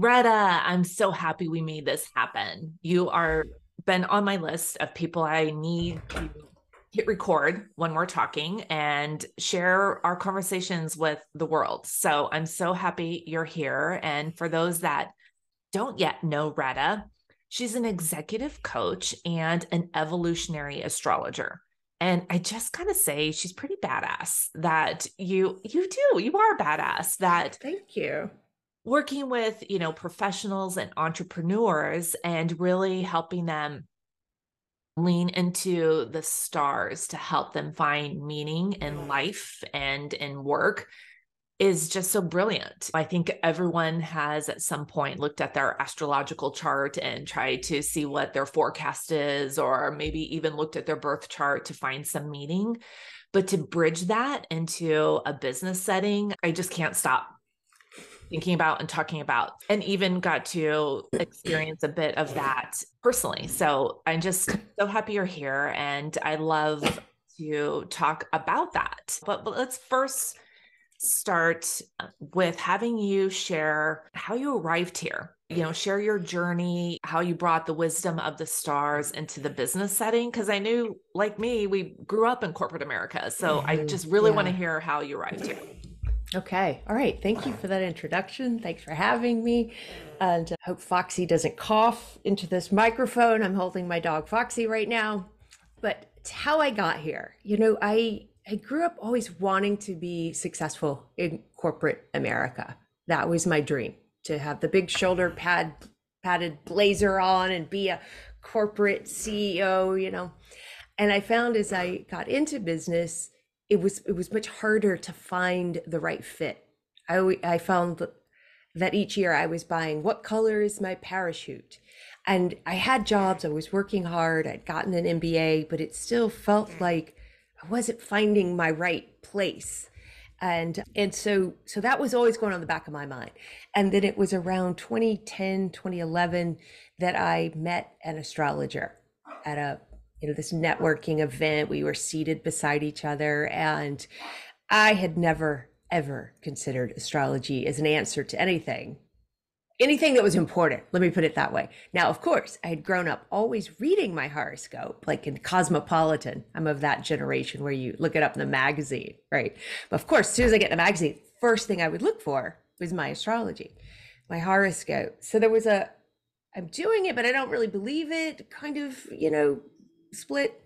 Rhetta, I'm so happy we made this happen. You are been on my list of people I need to hit record when we're talking and share our conversations with the world. So I'm so happy you're here. And for those that don't yet know Rhetta, she's an executive coach and an evolutionary astrologer. And I just gotta say, she's pretty badass. That you you do you are badass. That thank you working with you know professionals and entrepreneurs and really helping them lean into the stars to help them find meaning in life and in work is just so brilliant. I think everyone has at some point looked at their astrological chart and tried to see what their forecast is, or maybe even looked at their birth chart to find some meaning. But to bridge that into a business setting, I just can't stop thinking about and talking about, and even got to experience a bit of that personally. So I'm just so happy you're here. And I love to talk about that. But, but let's first start with having you share how you arrived here. You know, share your journey, how you brought the wisdom of the stars into the business setting. Cause I knew, like me, we grew up in corporate America. So mm-hmm. I just really yeah. want to hear how you arrived here. Okay. All right. Thank you for that introduction. Thanks for having me. And I hope Foxy doesn't cough into this microphone. I'm holding my dog Foxy right now. But it's how I got here. You know, I I grew up always wanting to be successful in corporate America. That was my dream to have the big shoulder pad padded blazer on and be a corporate CEO, you know. And I found as I got into business, it was it was much harder to find the right fit. I I found that each year I was buying what color is my parachute, and I had jobs. I was working hard. I'd gotten an MBA, but it still felt mm. like I wasn't finding my right place. And and so so that was always going on the back of my mind. And then it was around 2010, 2011 that I met an astrologer at a you know this networking event. We were seated beside each other and i had never ever considered astrology as an answer to anything anything that was important let me put it that way. Now of course i had grown up always reading my horoscope like in cosmopolitan. I'm of that generation where you look it up in the magazine right? But of course as soon as i get the magazine first thing i would look for was my astrology my horoscope. So there was a i'm doing it but i don't really believe it kind of you know split.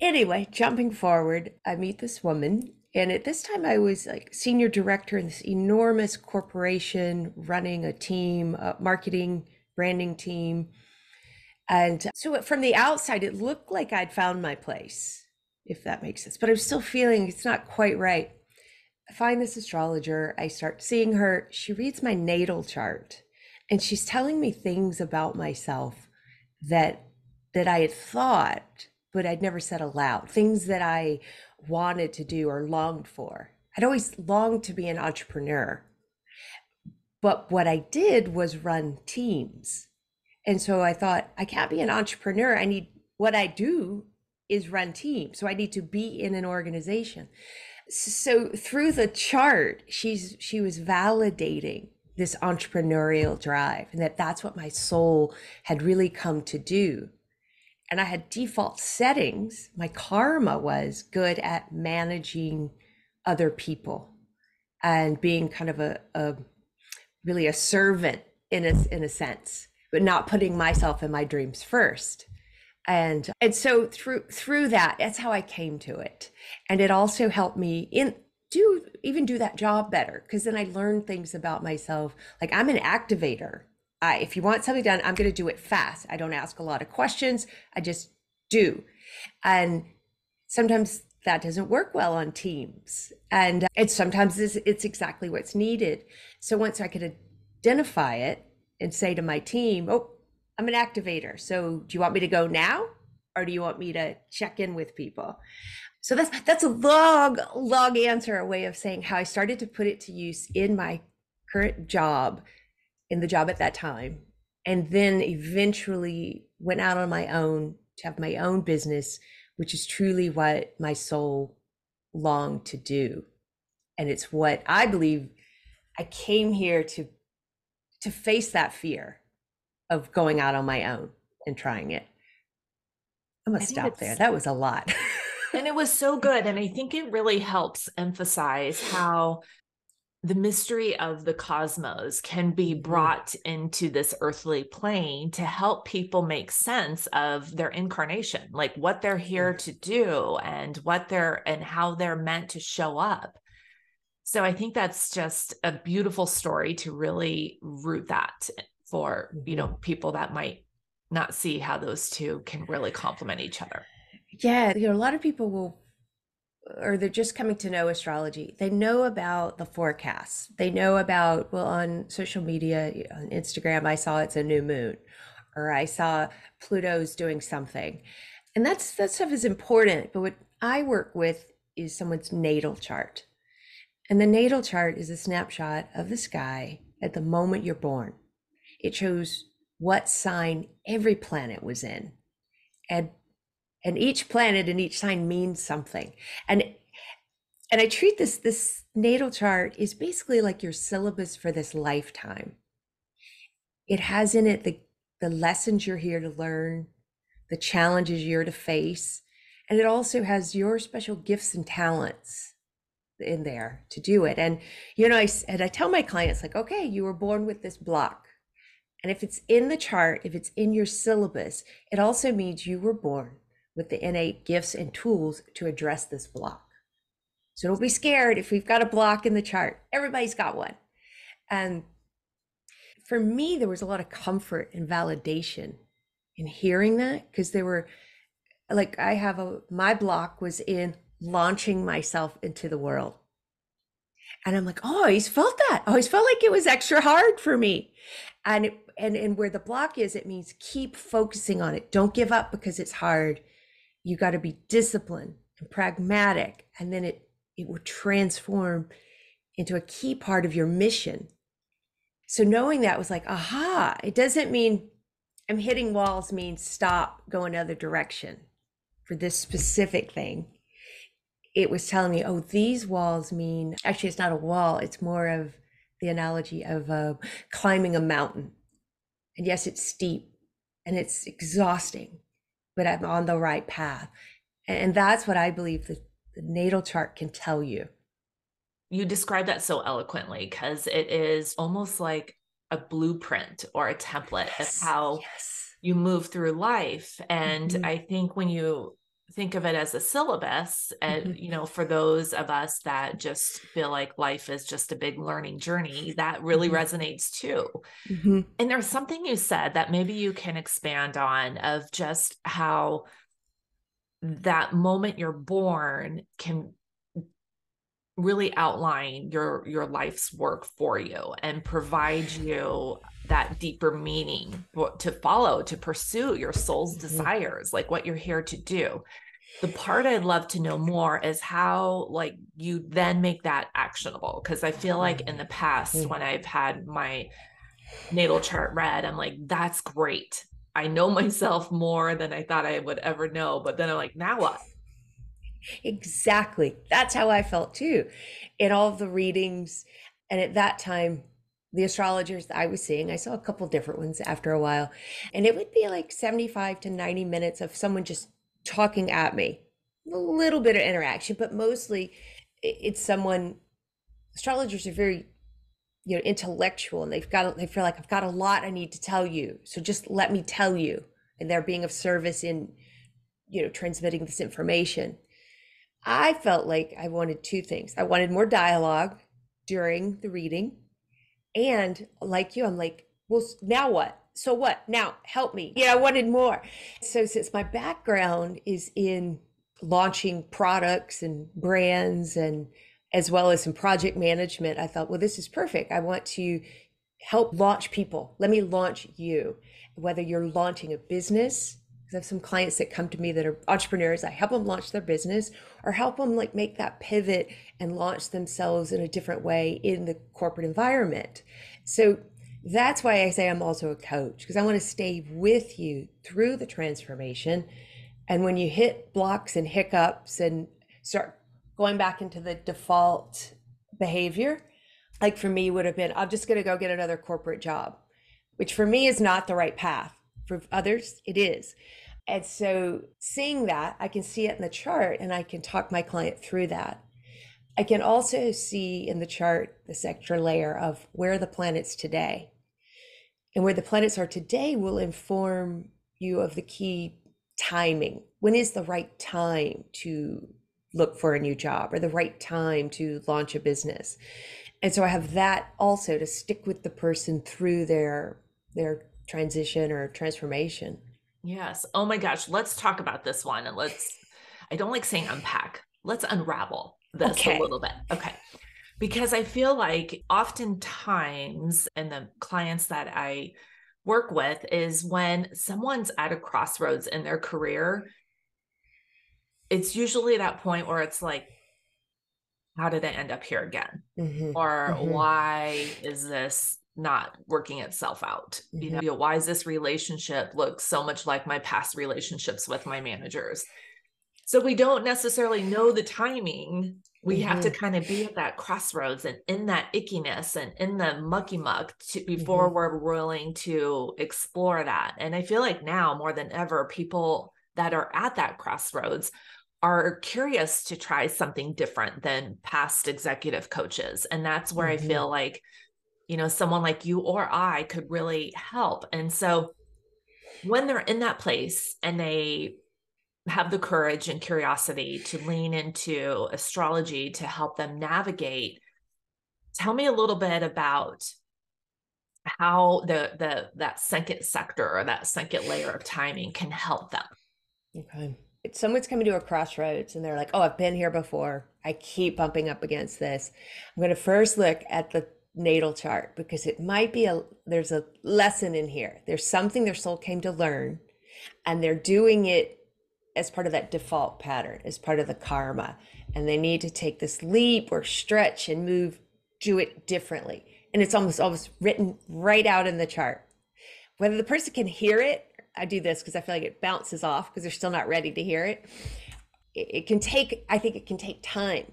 Anyway, jumping forward, I meet this woman. And at this time, I was like senior director in this enormous corporation running a team, a marketing, branding team. And so from the outside, it looked like I'd found my place, if that makes sense. But I'm still feeling it's not quite right. I find this astrologer. I start seeing her. She reads my natal chart and she's telling me things about myself that that I had thought, but I'd never said aloud, things that I wanted to do or longed for. I'd always longed to be an entrepreneur. But what I did was run teams. And so I thought, I can't be an entrepreneur. I need what I do is run teams. So I need to be in an organization. So through the chart, she's she was validating this entrepreneurial drive and that that's what my soul had really come to do and I had default settings. My karma was good at managing other people and being kind of a, a really a servant in a, in a sense, but not putting myself and my dreams first. And and so through through that, that's how I came to it. And it also helped me in do even do that job better because then I learned things about myself. Like I'm an activator I, if you want something done, I'm going to do it fast. I don't ask a lot of questions. I just do. And sometimes that doesn't work well on teams. And uh, it's sometimes it's, it's exactly what's needed. So once I could identify it and say to my team, oh, I'm an activator. So do you want me to go now? Or do you want me to check in with people? So that's that's a long, long answer, a way of saying how I started to put it to use in my current job in the job at that time and then eventually went out on my own to have my own business which is truly what my soul longed to do and it's what i believe i came here to to face that fear of going out on my own and trying it. I'm gonna stop there. That was a lot. and it was so good. And I think it really helps emphasize how the mystery of the cosmos can be mm-hmm. brought into this earthly plane to help people make sense of their incarnation like what they're here to do and what they're and how they're meant to show up so i think that's just a beautiful story to really root that for you know mm-hmm. people that might not see how those two can really complement each other yeah you know a lot of people will or they're just coming to know astrology. They know about the forecasts. They know about well on social media on instagram i saw it's a new moon or i saw pluto's doing something. And that's that stuff is important but what i work with is someone's natal chart. And the natal chart is a snapshot of the sky at the moment you're born. It shows what sign every planet was in. And and each planet and each sign means something. And and i treat this this natal chart is basically like your syllabus for this lifetime. It has in it the the lessons you're here to learn the challenges you're to face and it also has your special gifts and talents in there to do it. And you know i and i tell my clients like okay you were born with this block. And if it's in the chart if it's in your syllabus it also means you were born with the innate gifts and tools to address this block. So don't be scared if we've got a block in the chart. Everybody's got one. And for me, there was a lot of comfort and validation in hearing that because there were like I have a my block was in launching myself into the world. And I'm like, oh, I always felt that. I always felt like it was extra hard for me. And it, and and where the block is, it means keep focusing on it. Don't give up because it's hard you got to be disciplined and pragmatic and then it it will transform into a key part of your mission. So knowing that was like aha it doesn't mean i'm hitting walls means stop go another direction. For this specific thing it was telling me oh these walls mean actually it's not a wall it's more of the analogy of uh, climbing a mountain. And yes it's steep and it's exhausting but I'm on the right path. And that's what I believe the, the natal chart can tell you. You describe that so eloquently because it is almost like a blueprint or a template yes, of how yes. you move through life. And mm-hmm. I think when you think of it as a syllabus and mm-hmm. you know for those of us that just feel like life is just a big learning journey that really mm-hmm. resonates too mm-hmm. and there's something you said that maybe you can expand on of just how that moment you're born can really outline your your life's work for you and provide you that deeper meaning to follow to pursue your soul's mm-hmm. desires like what you're here to do the part i'd love to know more is how like you then make that actionable because i feel like in the past mm-hmm. when i've had my natal chart read i'm like that's great i know myself more than i thought i would ever know but then i'm like now what Exactly. That's how I felt too. In all the readings. And at that time, the astrologers I was seeing, I saw a couple different ones after a while. And it would be like 75 to 90 minutes of someone just talking at me. A little bit of interaction, but mostly it's someone astrologers are very you know intellectual and they've got they feel like I've got a lot I need to tell you. So just let me tell you. And they're being of service in you know transmitting this information. I felt like I wanted two things. I wanted more dialogue during the reading. And like you, I'm like, well, now what? So what? Now help me. Yeah, I wanted more. So since my background is in launching products and brands and as well as some project management, I thought, well, this is perfect. I want to help launch people. Let me launch you. Whether you're launching a business, because I have some clients that come to me that are entrepreneurs. I help them launch their business or help them like make that pivot and launch themselves in a different way in the corporate environment. So that's why I say I'm also a coach because I want to stay with you through the transformation. And when you hit blocks and hiccups and start going back into the default behavior, like for me would have been i'm just going to go get another corporate job which for me is not the right path for others it is and so seeing that i can see it in the chart and i can talk my client through that. I can also see in the chart this extra layer of where the planets today. And where the planets are today will inform you of the key timing. When is the right time to look for a new job or the right time to launch a business? And so i have that also to stick with the person through their their transition or transformation yes oh my gosh let's talk about this one and let's i don't like saying unpack let's unravel this okay. a little bit okay because i feel like oftentimes and the clients that i work with is when someone's at a crossroads in their career it's usually that point where it's like how did I end up here again? Mm-hmm. Or mm-hmm. why is this not working itself out? Mm-hmm. You, know, why does this relationship look so much like my past relationships with my managers? So we don't necessarily know the timing. We have to mm-hmm. kind of be at that crossroads and in that ickiness and in the mucky muck to, before mm-hmm. we're willing to explore that. And I feel like now more than ever, people that are at that crossroads are curious to try something different than past executive coaches. And that's where mm-hmm. I feel like, you know, someone like you or I could really help. And so when they're in that place and they have the courage and curiosity to lean into astrology to help them navigate, tell me a little bit about how the the that second sector or that second layer of timing can help them. Okay someone's coming to a crossroads and they're like, oh, I've been here before. I keep bumping up against this. I'm going to first look at the natal chart because it might be a there's a lesson in here. There's something their soul came to learn and they're doing it as part of that default pattern, as part of the karma. And they need to take this leap or stretch and move, do it differently. And it's almost almost written right out in the chart. Whether the person can hear it I do this because I feel like it bounces off because they're still not ready to hear it. it. It can take, I think it can take time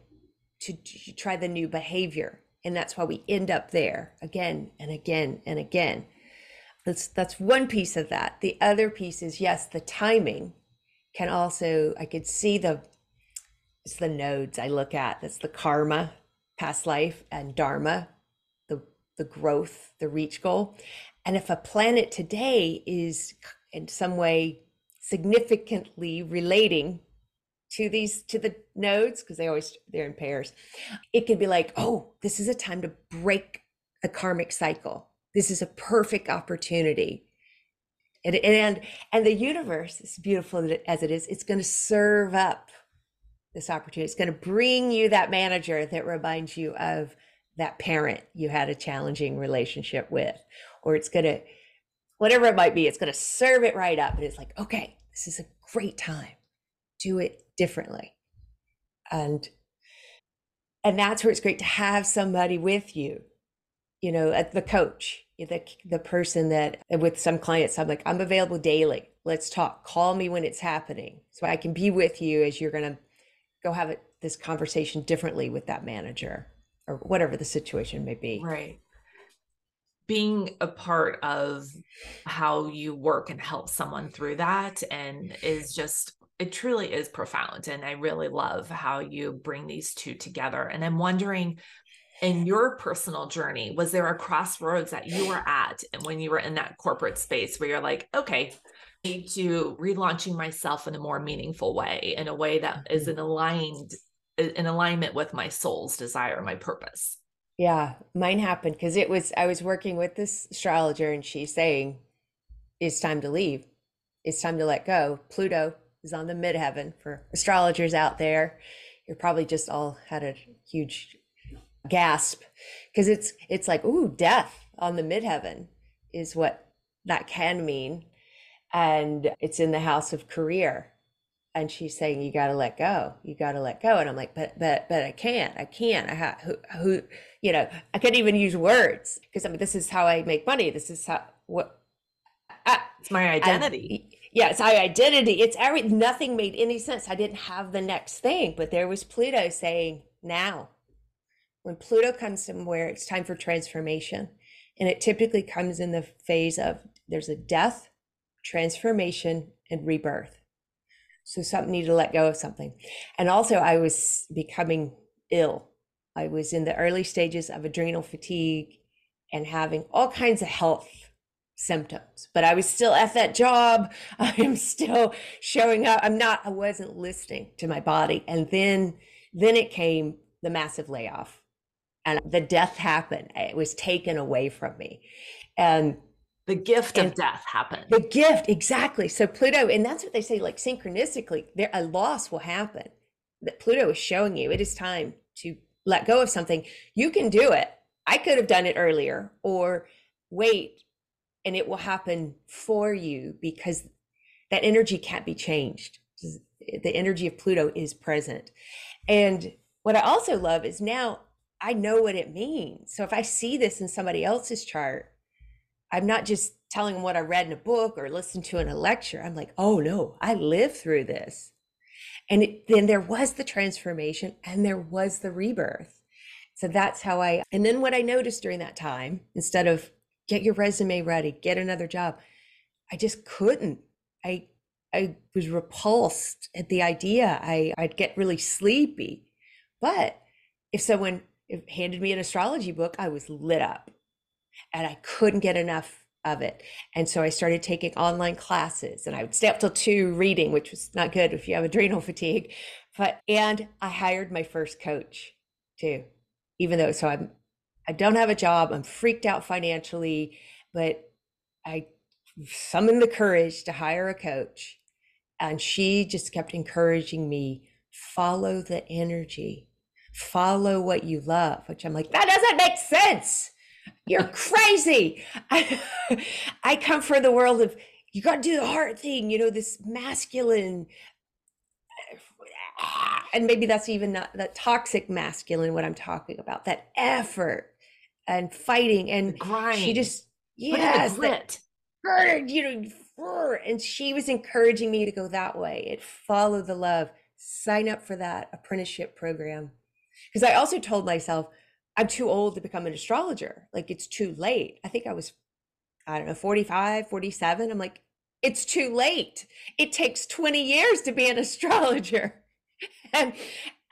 to, to try the new behavior. And that's why we end up there again and again and again. That's that's one piece of that. The other piece is yes, the timing can also I could see the it's the nodes I look at. That's the karma, past life, and dharma, the the growth, the reach goal. And if a planet today is in some way significantly relating to these to the nodes because they always they're in pairs it could be like oh this is a time to break a karmic cycle this is a perfect opportunity and and and the universe is beautiful as it is it's going to serve up this opportunity it's going to bring you that manager that reminds you of that parent you had a challenging relationship with or it's going to whatever it might be, it's going to serve it right up. And it's like, okay, this is a great time. Do it differently. And and that's where it's great to have somebody with you, you know, at the coach, the the person that with some clients, I'm like, I'm available daily. Let's talk. Call me when it's happening, so I can be with you as you're going to go have it, this conversation differently with that manager or whatever the situation may be. Right being a part of how you work and help someone through that and is just it truly is profound and i really love how you bring these two together and i'm wondering in your personal journey was there a crossroads that you were at and when you were in that corporate space where you're like okay I need to relaunching myself in a more meaningful way in a way that is mm-hmm. in aligned in alignment with my soul's desire my purpose yeah, mine happened because it was I was working with this astrologer and she's saying, It's time to leave. It's time to let go. Pluto is on the midheaven for astrologers out there. You're probably just all had a huge gasp because it's it's like, ooh, death on the midheaven is what that can mean. And it's in the house of career. And she's saying you got to let go. You got to let go. And i'm like but but but i can't. I can't. I have who, who you know i can't even use words because i mean this is how i make money. This is how what I, it's my identity yeah it's my identity it's every nothing made any sense i didn't have the next thing but there was pluto saying now when Pluto comes somewhere, it's time for transformation. And it typically comes in the phase of there's a death, transformation, and rebirth. So something needed to let go of something. And also, I was becoming ill. I was in the early stages of adrenal fatigue and having all kinds of health symptoms but i was still at that job. I am still showing up. I'm not i wasn't listening to my body. And then then it came the massive layoff. And the death happened. It was taken away from me. And the gift of death happened. the gift exactly. So pluto and that's what they say like synchronistically there a loss will happen. That pluto is showing you it is time to let go of something. You can do it. I could have done it earlier or wait and it will happen for you because that energy can't be changed. The energy of Pluto is present. And what I also love is now I know what it means. So if I see this in somebody else's chart, I'm not just telling them what I read in a book or listened to in a lecture. I'm like, oh no, I lived through this. And it, then there was the transformation and there was the rebirth. So that's how I, and then what I noticed during that time, instead of get your resume ready, get another job. I just couldn't. I I was repulsed at the idea. I, I'd get really sleepy. But if someone handed me an astrology book, I was lit up and I couldn't get enough of it. And so I started taking online classes and I would stay up till two reading, which was not good if you have adrenal fatigue. But and I hired my first coach too, even though so I'm I don't have a job. I'm freaked out financially, but I summoned the courage to hire a coach. And she just kept encouraging me follow the energy, follow what you love, which I'm like, that doesn't make sense. You're crazy. I, I come from the world of you got to do the hard thing, you know, this masculine and maybe that's even not that toxic masculine what i'm talking about that effort and fighting and grind. she just yes grit. that, you know and she was encouraging me to go that way. It follow the love. Sign up for that apprenticeship program. Because i also told myself i'm too old to become an astrologer. Like it's too late. I think i was i don't know 45 47 i'm like it's too late. It takes 20 years to be an astrologer. And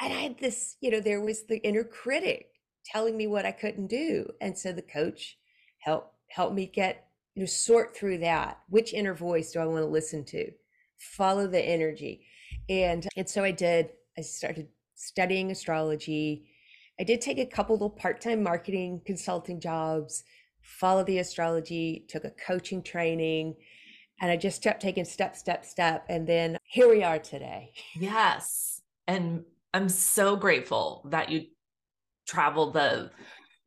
and i had this you know there was the inner critic telling me what I couldn't do. And so the coach helped help me get you know sort through that. Which inner voice do I want to listen to? Follow the energy. And and so I did. I started studying astrology. I did take a couple little part-time marketing consulting jobs, follow the astrology, took a coaching training, and I just kept taking step, step, step. And then here we are today. Yes. And I'm so grateful that you travel the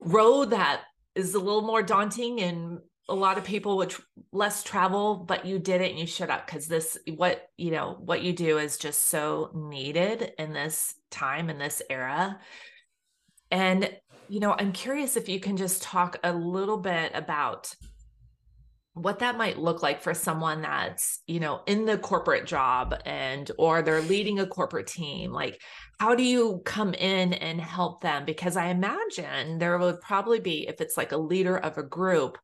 road that is a little more daunting and a lot of people would less travel but you did it and you showed up because this what you know what you do is just so needed in this time in this era. And you know i'm curious if you can just talk a little bit about what that might look like for someone that's you know in the corporate job and or they're leading a corporate team like how do you come in and help them? Because i imagine there would probably be if it's like a leader of a group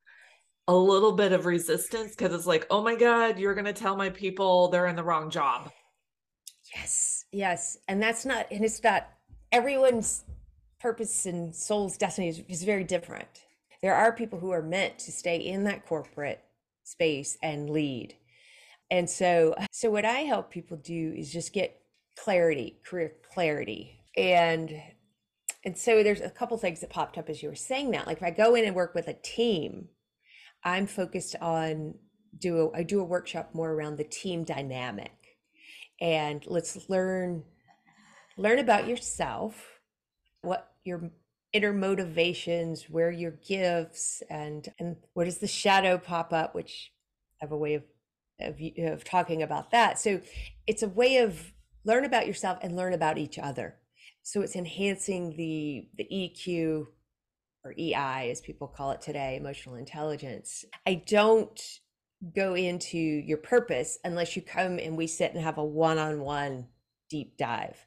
a little bit of resistance because it's like oh my god you're going to tell my people they're in the wrong job. Yes yes and that's not and it's not everyone's purpose and soul's destiny is, is very different there are people who are meant to stay in that corporate space and lead. And so so what I help people do is just get clarity, career clarity. And and so there's a couple things that popped up as you were saying that. Like if I go in and work with a team, I'm focused on do a, I do a workshop more around the team dynamic. And let's learn learn about yourself, what your inner motivations, where your gifts, and and where does the shadow pop up, which I have a way of of, of talking about that. So it's a way of learn about yourself and learn about each other. So it's enhancing the the EQ or EI as people call it today, emotional intelligence. I don't go into your purpose unless you come and we sit and have a one-on-one deep dive.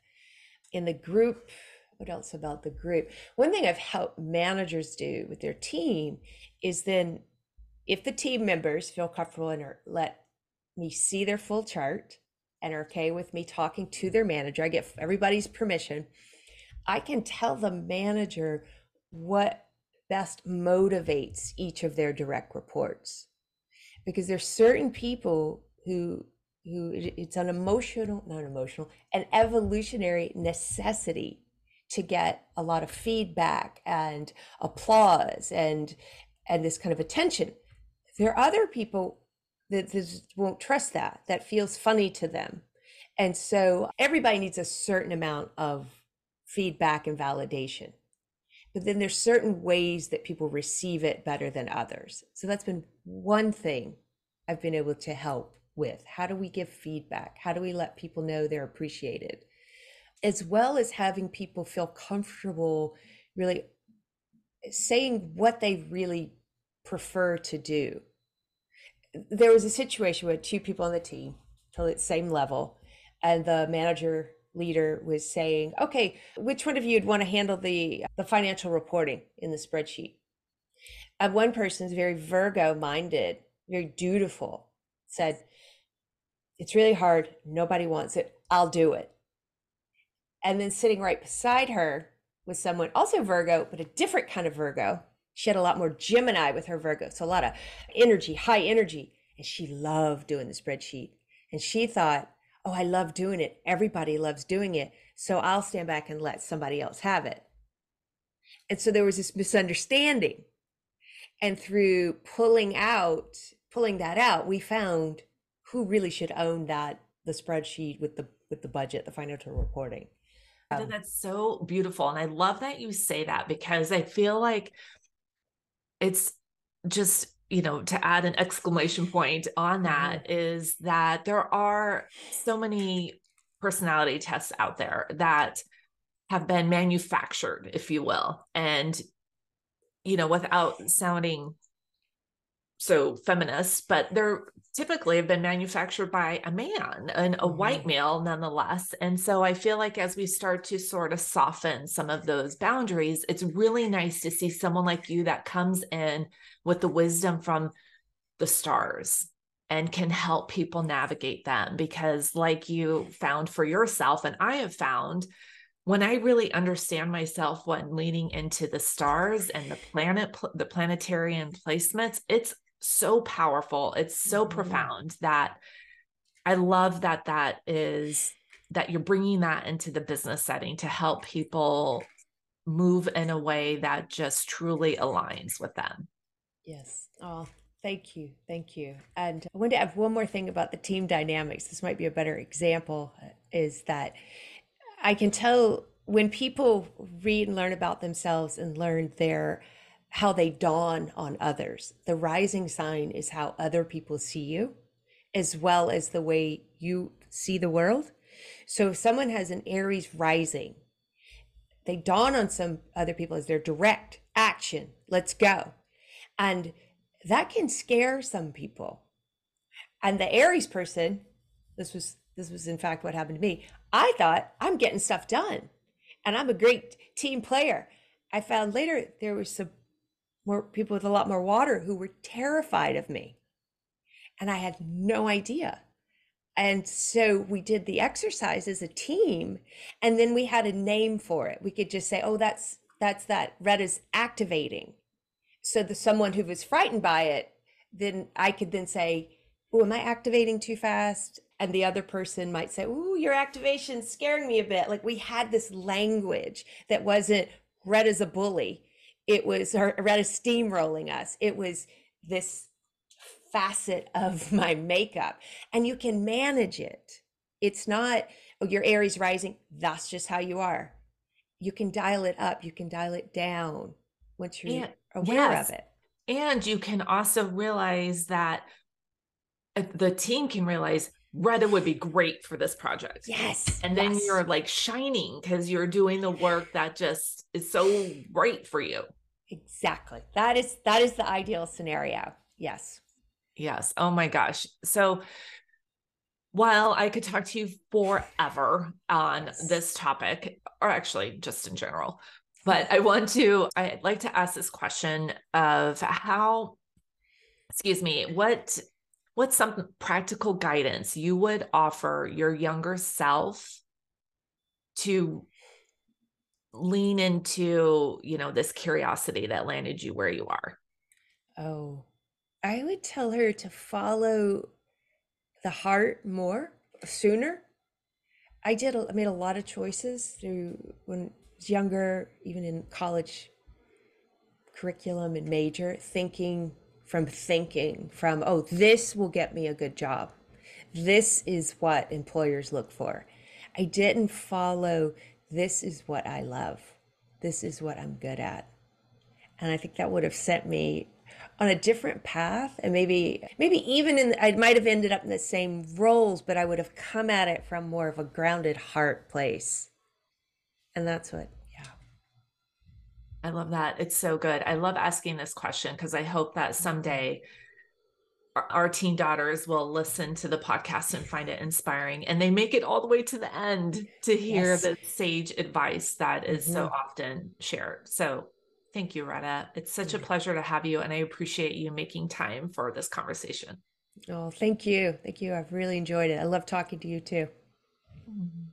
In the group what else about the group? One thing I've helped managers do with their team is then if the team members feel comfortable and are, let me see their full chart and are okay with me talking to their manager, I get everybody's permission. I can tell the manager what best motivates each of their direct reports because there's certain people who who it's an emotional not emotional an evolutionary necessity to get a lot of feedback and applause and and this kind of attention. There are other people that won't trust that that feels funny to them. And so everybody needs a certain amount of feedback and validation. But then there's certain ways that people receive it better than others. So that's been one thing i've been able to help with. How do we give feedback? How do we let people know they're appreciated as well as having people feel comfortable really saying what they really prefer to do. There was a situation where two people on the team, totally at the same level, and the manager leader was saying, "Okay, which one of you would want to handle the the financial reporting in the spreadsheet?" And one person is very Virgo minded, very dutiful, said, "It's really hard. Nobody wants it. I'll do it." And then sitting right beside her was someone also Virgo, but a different kind of Virgo. She had a lot more Gemini with her Virgo. So a lot of energy, high energy. And she loved doing the spreadsheet. And she thought, oh, I love doing it. Everybody loves doing it. So I'll stand back and let somebody else have it. And so there was this misunderstanding. And through pulling out, pulling that out, we found who really should own that the spreadsheet with the with the budget, the financial reporting. Um, that's so beautiful. And I love that you say that because I feel like it's just, you know, to add an exclamation point on that mm-hmm. that there are so many personality tests out there that have been manufactured, if you will. And, you know, without sounding so feminist, but they're typically have been manufactured by a man and a mm-hmm. white male nonetheless. And so I feel like as we start to sort of soften some of those boundaries, it's really nice to see someone like you that comes in with the wisdom from the stars and can help people navigate them because like you found for yourself and I have found when I really understand myself when leaning into the stars and the planet, the planetarian placements, it's so powerful. It's so mm-hmm. profound that I love that that is that you're bringing that into the business setting to help people move in a way that just truly aligns with them. Yes. Oh, thank you. Thank you. And I want to add one more thing about the team dynamics. This might be a better example uh, is that I can tell when people read and learn about themselves and learn their how they dawn on others. The rising sign is how other people see you, as well as the way you see the world. So if someone has an Aries rising, they dawn on some other people as their direct action. Let's go. And that can scare some people. And the Aries person, this was this was in fact what happened to me. I thought I'm getting stuff done and I'm a great team player. I found later there was some more people with a lot more water who were terrified of me. And I had no idea. And so we did the exercise as a team and then we had a name for it. We could just say, "Oh, that's that's that red is activating." So the someone who was frightened by it, then I could then say, "Oh, am I activating too fast?" And the other person might say, "Oh, your activation's scaring me a bit." Like we had this language that wasn't red as a bully it was rather steamrolling us. It was this facet of my makeup and you can manage it. It's not oh your aries rising. That's just how you are. You can dial it up. You can dial it down once you're and, aware yes. of it. And you can also realize that uh, the team can realize Rhetta would be great for this project. Yes. And then yes. you're like shining because you're doing the work that just is so right for you. Exactly. That is that is the ideal scenario. Yes. Yes. Oh my gosh. So while I could talk to you forever on yes. this topic, or actually just in general, but I want to, I'd like to ask this question of how, excuse me, what what's some practical guidance you would offer your younger self to lean into you know this curiosity that landed you where you are? Oh i would tell her to follow the heart more sooner. I did i made a lot of choices through when I was younger even in college curriculum and major thinking from thinking from, oh, this will get me a good job. This is what employers look for. I didn't follow, this is what I love. This is what I'm good at. And I think that would have sent me on a different path and maybe maybe even in I might have ended up in the same roles but I would have come at it from more of a grounded heart place. And that's what I love that. It's so good. I love asking this question because I hope that someday our, teen daughters will listen to the podcast and find it inspiring and they make it all the way to the end to hear yes. the sage advice that is mm-hmm. so often shared. So thank you, Rhetta. It's such a pleasure to have you and I appreciate you making time for this conversation. Oh, thank you. Thank you. I've really enjoyed it. I love talking to you too. Mm-hmm.